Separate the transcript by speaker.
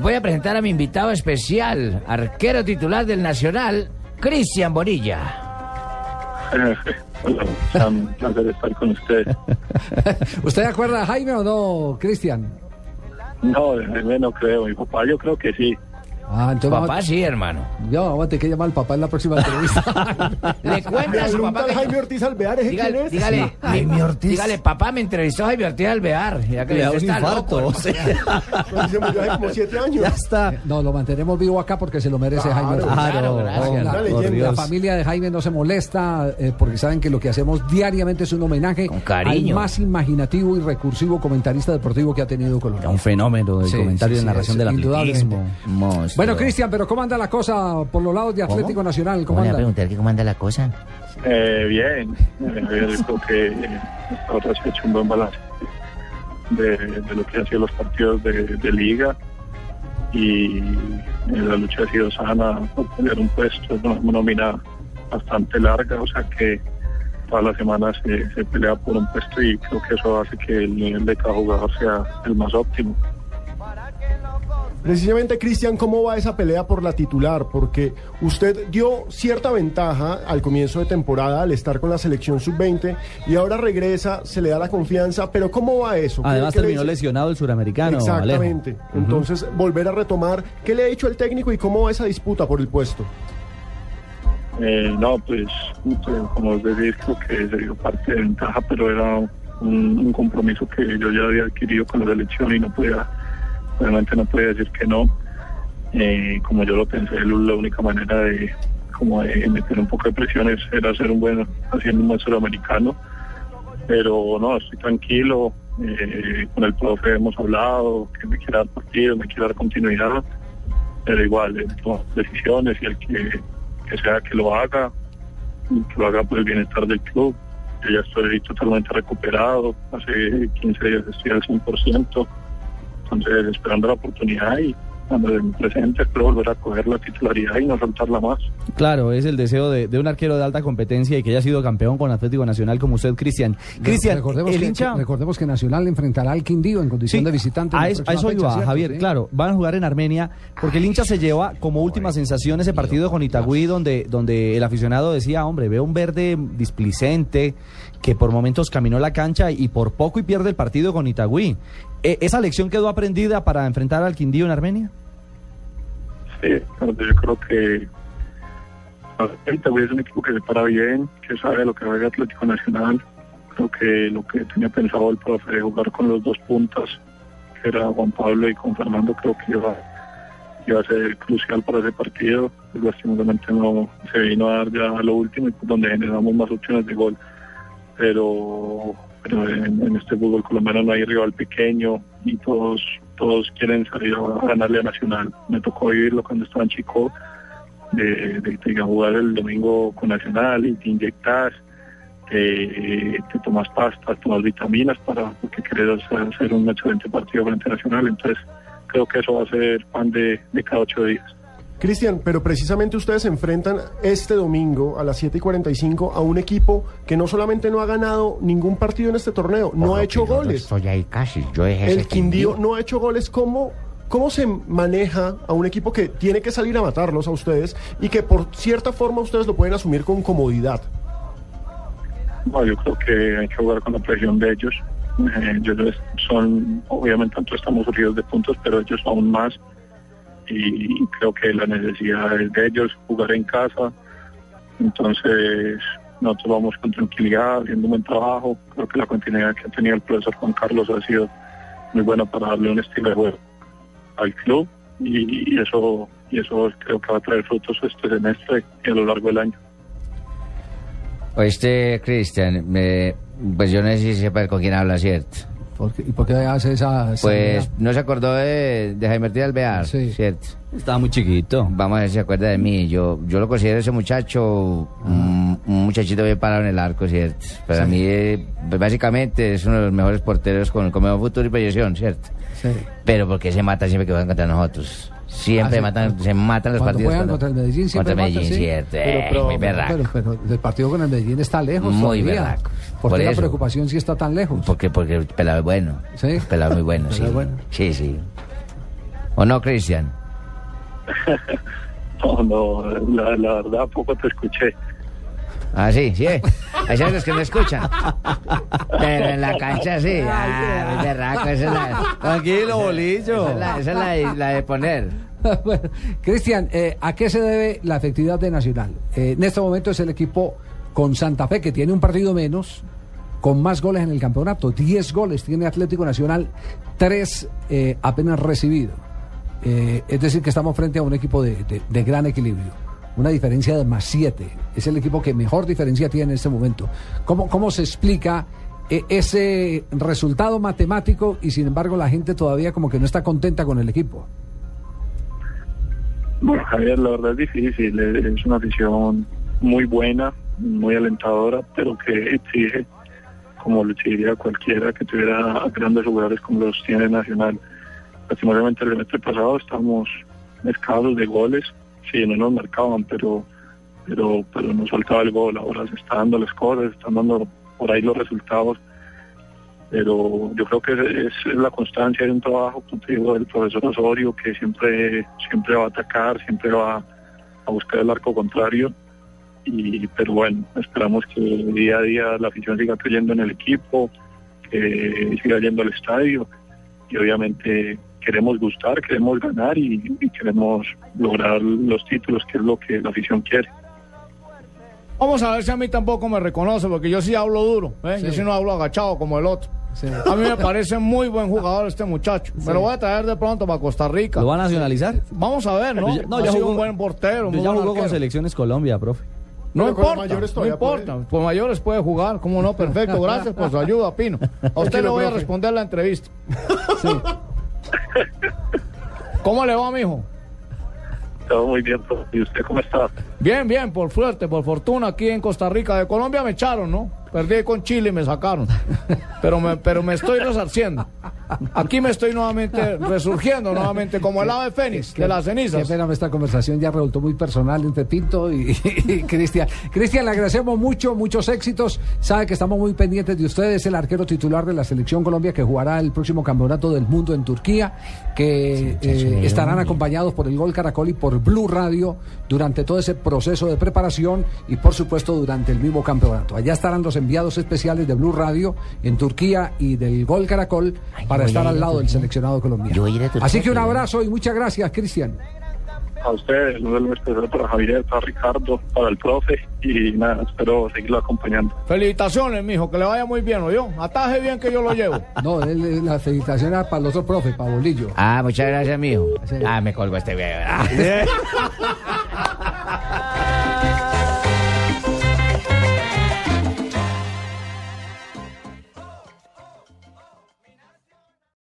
Speaker 1: Voy a presentar a mi invitado especial, arquero titular del Nacional, Cristian Bonilla.
Speaker 2: Hola, un placer estar con usted.
Speaker 3: ¿Usted acuerda de Jaime o no, Cristian?
Speaker 2: No, no creo. Mi papá yo creo que sí.
Speaker 3: Ah, entonces
Speaker 1: Papá
Speaker 3: vamos,
Speaker 1: sí, hermano.
Speaker 3: ya, vamos a tener que llamar al papá en la próxima entrevista.
Speaker 1: Le cuenta a su papá que...
Speaker 4: Jaime Ortiz Alvear, ¿ese quién
Speaker 1: Dígale,
Speaker 4: es?
Speaker 1: dígale,
Speaker 4: Jaime Ortiz.
Speaker 1: dígale, papá, me entrevistó Jaime Ortiz Alvear. Ya que
Speaker 4: Le da
Speaker 1: usted
Speaker 4: un
Speaker 1: está
Speaker 4: infarto.
Speaker 1: loco,
Speaker 4: se murió hace como siete años.
Speaker 5: Ya está.
Speaker 3: No, lo mantenemos vivo acá porque se lo merece Jaime. Ortiz.
Speaker 1: Claro, gracias.
Speaker 3: La, la familia de Jaime no se molesta eh, porque saben que lo que hacemos diariamente es un homenaje
Speaker 1: Con cariño.
Speaker 3: al más imaginativo y recursivo comentarista deportivo que ha tenido Colombia.
Speaker 5: Un fenómeno de
Speaker 3: Sí,
Speaker 5: comentario
Speaker 3: sí,
Speaker 5: de
Speaker 3: sí,
Speaker 5: narración
Speaker 3: es
Speaker 5: del
Speaker 3: indudablemente.
Speaker 5: atletismo.
Speaker 1: Monstruo.
Speaker 3: Bueno, Cristian, pero ¿cómo anda la cosa por los lados de Atlético Nacional? ¿Cómo
Speaker 1: ¿Cómo le va a
Speaker 3: anda?
Speaker 1: preguntar que cómo anda la cosa?
Speaker 2: Eh, bien, Eh, yo creo que eh, ahora se ha hecho un buen balance de, de lo que han sido los partidos de, de liga y eh, la lucha ha sido sana por tener un puesto, es una nómina bastante larga, o sea que todas las semanas se, se pelea por un puesto y creo que eso hace que el nivel de cada jugador sea el más óptimo.
Speaker 4: Precisamente, Cristian, ¿cómo va esa pelea por la titular? Porque usted dio cierta ventaja al comienzo de temporada al estar con la selección sub-20 y ahora regresa, se le da la confianza, pero ¿cómo va eso? ¿Qué-
Speaker 5: Además
Speaker 4: le
Speaker 5: terminó lesionado el suramericano.
Speaker 4: Exactamente.
Speaker 5: Alejo.
Speaker 4: Entonces, volver a retomar, ¿qué le ha dicho el técnico y cómo va esa disputa por el puesto?
Speaker 2: Eh, no, pues, pues, como os decís, creo que se dio parte de ventaja, pero era un, un compromiso que yo ya había adquirido con la selección y no podía, realmente no podía decir que no. Eh, como yo lo pensé, la única manera de como de meter un poco de presiones era hacer un buen, haciendo un buen suramericano. Pero no, estoy tranquilo, eh, con el profe hemos hablado, que me quiera dar partido, me quiera dar continuidad, pero igual, eh, decisiones y el que que sea que lo haga, que lo haga por el bienestar del club. Yo ya estoy totalmente recuperado, hace 15 días estoy al 100%, entonces esperando la oportunidad y cuando me presente espero volver a coger la titularidad y no soltarla más.
Speaker 5: Claro, es el deseo de, de un arquero de alta competencia y que haya sido campeón con Atlético Nacional como usted, Cristian. Cristian,
Speaker 3: recordemos,
Speaker 5: el
Speaker 3: que,
Speaker 5: hincha...
Speaker 3: recordemos que Nacional enfrentará al Quindío en condición
Speaker 5: Sí,
Speaker 3: de visitante.
Speaker 5: a eso, a
Speaker 3: próxima
Speaker 5: eso
Speaker 3: fecha,
Speaker 5: iba,
Speaker 3: ¿cierto?
Speaker 5: Javier.
Speaker 3: Sí.
Speaker 5: Claro, van a jugar en Armenia porque el hincha se lleva como última sensación ese partido con Itagüí donde, donde el aficionado decía, hombre, veo un verde displicente que por momentos caminó la cancha y por poco y pierde el partido con Itagüí. Eh, ¿Esa lección quedó aprendida para enfrentar al Quindío en Armenia?
Speaker 2: Sí, yo creo que el Itagüí es un equipo que se para bien, que sabe lo que juega Atlético Nacional. Creo que lo que tenía pensado el profe de jugar con los dos puntas, que era Juan Pablo y con Fernando, creo que iba, iba a ser crucial para ese partido. Lastimosamente no se vino a dar ya a lo último, y pues, donde generamos más opciones de gol. Pero, pero en, este fútbol colombiano no hay rival pequeño y todos todos quieren salir a ganarle a Nacional. Me tocó vivirlo cuando estaba en Chico, de, de, de jugar el domingo con Nacional y te inyectas, te, te tomas pastas, tomas vitaminas para porque hacer, hacer un excelente partido frente a Nacional. Entonces creo que eso va a ser pan de, de cada ocho días.
Speaker 4: Cristian, pero precisamente ustedes se enfrentan este domingo a las 7 y 45 a un equipo que no solamente no ha ganado ningún partido en este torneo, no ha hecho goles.
Speaker 1: Estoy ahí casi, yo ese
Speaker 4: El Quindío no ha hecho goles. ¿Cómo, ¿Cómo se maneja a un equipo que tiene que salir a matarlos a ustedes y que por cierta forma ustedes lo pueden asumir con comodidad?
Speaker 2: No, yo creo que hay que jugar con la presión de ellos. Eh, ellos son, obviamente, nosotros estamos surgidos de puntos, pero ellos aún más. Y creo que la necesidad es de ellos jugar en casa. Entonces, nosotros vamos con tranquilidad, haciendo un buen trabajo. Creo que la continuidad que ha tenido el profesor Juan Carlos ha sido muy buena para darle un estilo de juego al club. Y, eso, y eso creo que va a traer frutos este semestre y a lo largo del año.
Speaker 1: Oíste, Cristian, pues yo no sé si sepa con quién habla, ¿cierto?
Speaker 3: ¿Por qué- ¿Y por qué hace esa... esa-
Speaker 1: Pues no se acordó de, de Jaime Ortiz Alvear,
Speaker 3: Sí.
Speaker 1: ¿cierto?
Speaker 5: Estaba muy chiquito.
Speaker 1: Vamos a ver si se acuerda de mí. Yo, yo lo considero ese muchacho, un, un muchachito bien parado en el arco, ¿cierto? Para
Speaker 3: Sí.
Speaker 1: mí, eh, pues, básicamente, es uno de los mejores porteros con, con mejor futuro y proyección, ¿cierto?
Speaker 3: Sí.
Speaker 1: Pero porque se mata siempre que juegan contra nosotros. Siempre
Speaker 3: Ah, sí.
Speaker 1: matan, se matan los partidos.
Speaker 3: juegan contra el Medellín siempre
Speaker 1: Contra Medellín,
Speaker 3: matan, sí.
Speaker 1: cierto.
Speaker 4: Pero, pero-
Speaker 1: muy berraco.
Speaker 3: Pero, pero el partido con el Medellín está lejos
Speaker 1: Muy
Speaker 3: todavía.
Speaker 1: berraco.
Speaker 3: ¿Por
Speaker 1: Por
Speaker 3: qué la preocupación si está tan lejos?
Speaker 1: Porque, porque el pelado es bueno.
Speaker 3: ¿Sí?
Speaker 1: El pelado es muy bueno, sí.
Speaker 3: bueno.
Speaker 1: Sí, sí. ¿O no, Cristian?
Speaker 2: No, no, la, la verdad poco te escuché.
Speaker 1: Ah, sí, sí. Hay los que no escuchan. Pero en la cancha sí. Ah, berraco. Esa es la,
Speaker 5: Tranquilo, bolillo.
Speaker 1: esa es la, esa es la de, la de poner.
Speaker 3: Bueno, Cristian, eh, ¿a qué se debe la efectividad de Nacional? Eh, en este momento es el equipo con Santa Fe, que tiene un partido menos, con más goles en el campeonato. 10 goles tiene Atlético Nacional, 3 apenas recibido. Eh, es decir, que estamos frente a un equipo de, de- de gran equilibrio. Una diferencia de más 7. Es el equipo que mejor diferencia tiene en este momento. ¿Cómo, cómo se explica eh, ese resultado matemático y sin embargo la gente todavía como que no está contenta con el equipo?
Speaker 2: Bueno, Javier, la verdad es difícil. Es una afición muy buena, muy alentadora, pero que exige, como lo exigiría cualquiera que tuviera grandes jugadores como los tiene Nacional. Lastimosamente el semestre pasado estamos escasos de goles, sí, no nos marcaban, pero pero pero nos faltaba el gol. Ahora se están dando las cosas, están dando por ahí los resultados. Pero yo creo que es, la constancia de un trabajo, digo, del profesor Osorio, que siempre, siempre va a atacar, siempre va a buscar el arco contrario. Y, pero bueno, esperamos que día a día la afición siga creyendo en el equipo, que siga yendo al estadio y obviamente queremos gustar, queremos ganar y, y queremos lograr los títulos, que es lo que la afición quiere.
Speaker 6: Vamos a ver si a mí tampoco me reconoce, porque yo sí hablo duro, ¿eh? yo sí no hablo agachado como el otro.
Speaker 3: Sí.
Speaker 6: A mí me parece muy buen jugador este muchacho. Me lo voy a traer de pronto para Costa Rica.
Speaker 5: ¿Lo va a nacionalizar?
Speaker 6: Vamos a ver, ¿no?
Speaker 5: Pues ya- no,
Speaker 6: ha
Speaker 5: ya
Speaker 6: sido
Speaker 5: jugó-
Speaker 6: un buen portero,
Speaker 5: Pues ya jugó con selecciones Colombia, profe.
Speaker 6: No
Speaker 4: los
Speaker 6: importa,
Speaker 4: mayores
Speaker 6: no importa. Pues mayores puede jugar, ¿cómo no? Perfecto, gracias por su ayuda, Pino. A usted le voy a responder la entrevista. ¿Cómo le va, mijo?
Speaker 2: Todo muy bien. ¿y usted cómo está?
Speaker 6: Bien, bien, por suerte, por fortuna, aquí en Costa Rica. De Colombia me echaron, ¿no? Perdí con Chile y me sacaron. Pero me, pero me estoy resarciendo. Aquí me estoy nuevamente resurgiendo, nuevamente, como el ave fénix de las
Speaker 3: Qué
Speaker 6: cenizas.
Speaker 3: pena, esta conversación ya resultó muy personal entre Pinto y, y Cristian. Cristian, le agradecemos mucho, muchos éxitos. Sabe que estamos muy pendientes de ustedes. El arquero titular de la Selección Colombia que jugará el próximo Campeonato del Mundo en Turquía, que eh, estarán acompañados por el Gol Caracol y por Blue Radio durante todo ese proceso de preparación y, por supuesto, durante el mismo campeonato. Allá estarán los enviados especiales de Blue Radio en Turquía y del Gol Caracol para estar al lado del seleccionado colombiano.
Speaker 1: Yo
Speaker 3: Así que un abrazo y muchas gracias, Cristian.
Speaker 2: A ustedes, un saludo especial para Javier, para Ricardo, para el profe y nada, espero seguirlo acompañando.
Speaker 6: Felicitaciones, mijo, que le vaya muy bien, ¿oyó? Ataje bien que yo lo llevo.
Speaker 3: No, él- la felicitación era para el otro profe, para Bolillo.
Speaker 1: Ah, muchas gracias, mijo.
Speaker 3: Sí.
Speaker 1: Ah, me colgó este. Ah.